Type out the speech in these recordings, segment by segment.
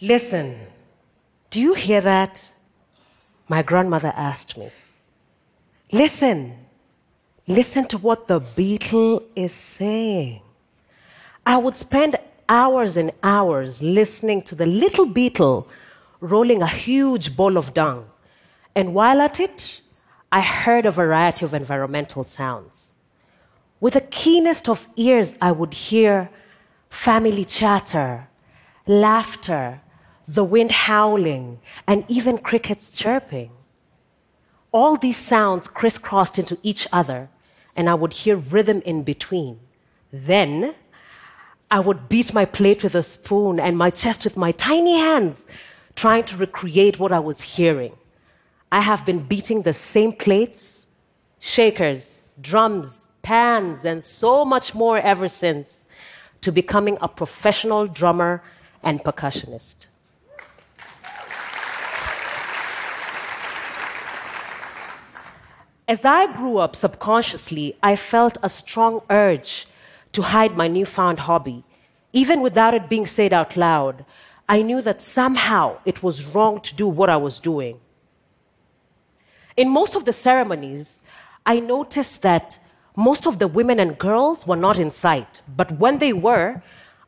Listen, do you hear that? My grandmother asked me. Listen, listen to what the beetle is saying. I would spend hours and hours listening to the little beetle rolling a huge ball of dung. And while at it, I heard a variety of environmental sounds. With the keenest of ears, I would hear family chatter, laughter, the wind howling, and even crickets chirping. All these sounds crisscrossed into each other, and I would hear rhythm in between. Then I would beat my plate with a spoon and my chest with my tiny hands, trying to recreate what I was hearing. I have been beating the same plates, shakers, drums, pans, and so much more ever since to becoming a professional drummer and percussionist. As I grew up subconsciously, I felt a strong urge to hide my newfound hobby. Even without it being said out loud, I knew that somehow it was wrong to do what I was doing. In most of the ceremonies, I noticed that most of the women and girls were not in sight. But when they were,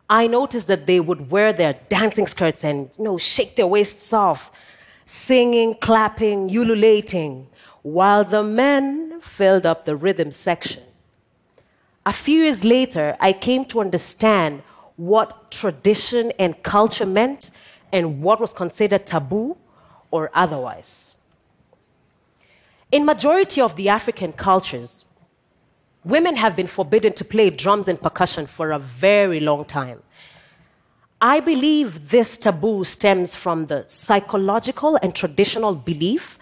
I noticed that they would wear their dancing skirts and you know, shake their waists off, singing, clapping, ululating, while the men filled up the rhythm section. A few years later, I came to understand what tradition and culture meant and what was considered taboo or otherwise. In majority of the African cultures, women have been forbidden to play drums and percussion for a very long time. I believe this taboo stems from the psychological and traditional belief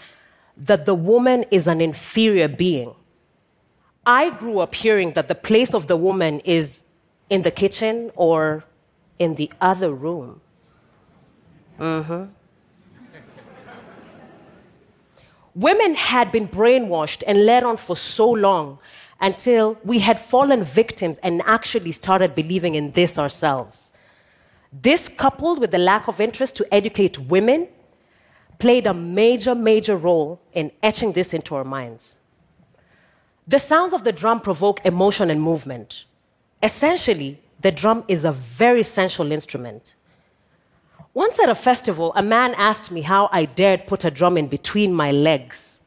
that the woman is an inferior being. I grew up hearing that the place of the woman is in the kitchen or in the other room. Mm-hmm. Women had been brainwashed and led on for so long until we had fallen victims and actually started believing in this ourselves. This, coupled with the lack of interest to educate women, played a major, major role in etching this into our minds. The sounds of the drum provoke emotion and movement. Essentially, the drum is a very sensual instrument. Once at a festival, a man asked me how I dared put a drum in between my legs.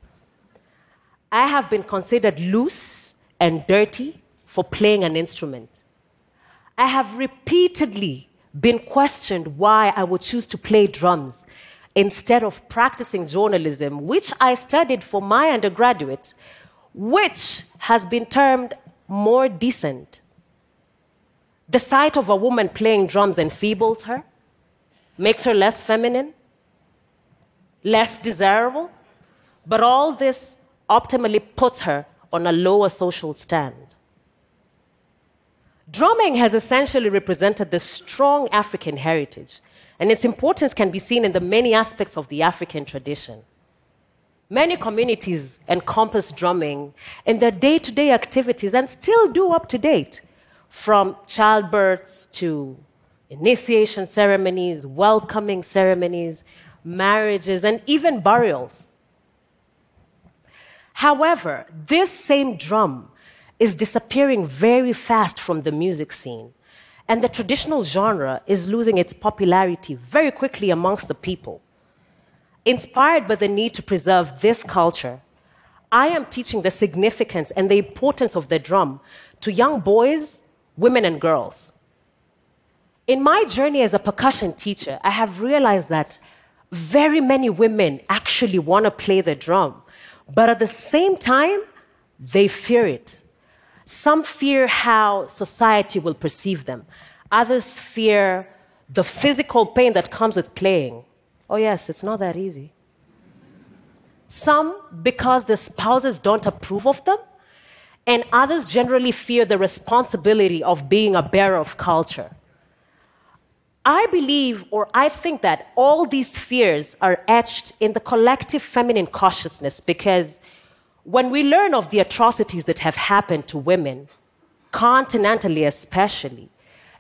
I have been considered loose and dirty for playing an instrument. I have repeatedly been questioned why I would choose to play drums instead of practicing journalism, which I studied for my undergraduate, which has been termed more decent. The sight of a woman playing drums enfeebles her makes her less feminine, less desirable, but all this optimally puts her on a lower social stand. Drumming has essentially represented the strong African heritage, and its importance can be seen in the many aspects of the African tradition. Many communities encompass drumming in their day to day activities and still do up to date, from childbirths to initiation ceremonies, welcoming ceremonies, marriages, and even burials. However, this same drum is disappearing very fast from the music scene, and the traditional genre is losing its popularity very quickly amongst the people. Inspired by the need to preserve this culture, I am teaching the significance and the importance of the drum to young boys, women, and girls. In my journey as a percussion teacher, I have realized that very many women actually want to play the drum, but at the same time, they fear it. Some fear how society will perceive them, others fear the physical pain that comes with playing. Oh, yes, it's not that easy. Some because the spouses don't approve of them, and others generally fear the responsibility of being a bearer of culture. I believe or I think that all these fears are etched in the collective feminine consciousness because when we learn of the atrocities that have happened to women, continentally especially,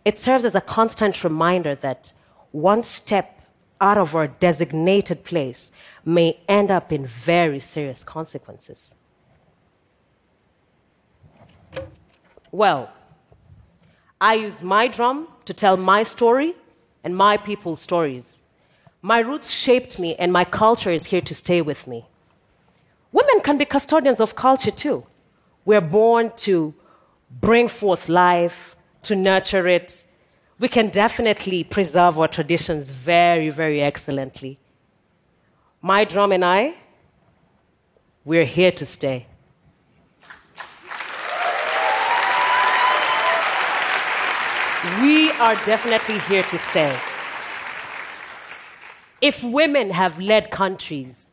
it serves as a constant reminder that one step out of our designated place may end up in very serious consequences. Well, I use my drum to tell my story and my people's stories. My roots shaped me, and my culture is here to stay with me. Women can be custodians of culture too. We're born to bring forth life, to nurture it. We can definitely preserve our traditions very, very excellently. My drum and I, we're here to stay. We are definitely here to stay. If women have led countries,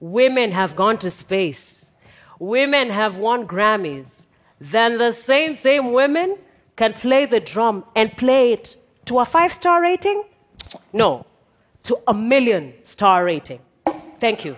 women have gone to space, women have won Grammys, then the same, same women can play the drum and play it to a five star rating? No, to a million star rating. Thank you.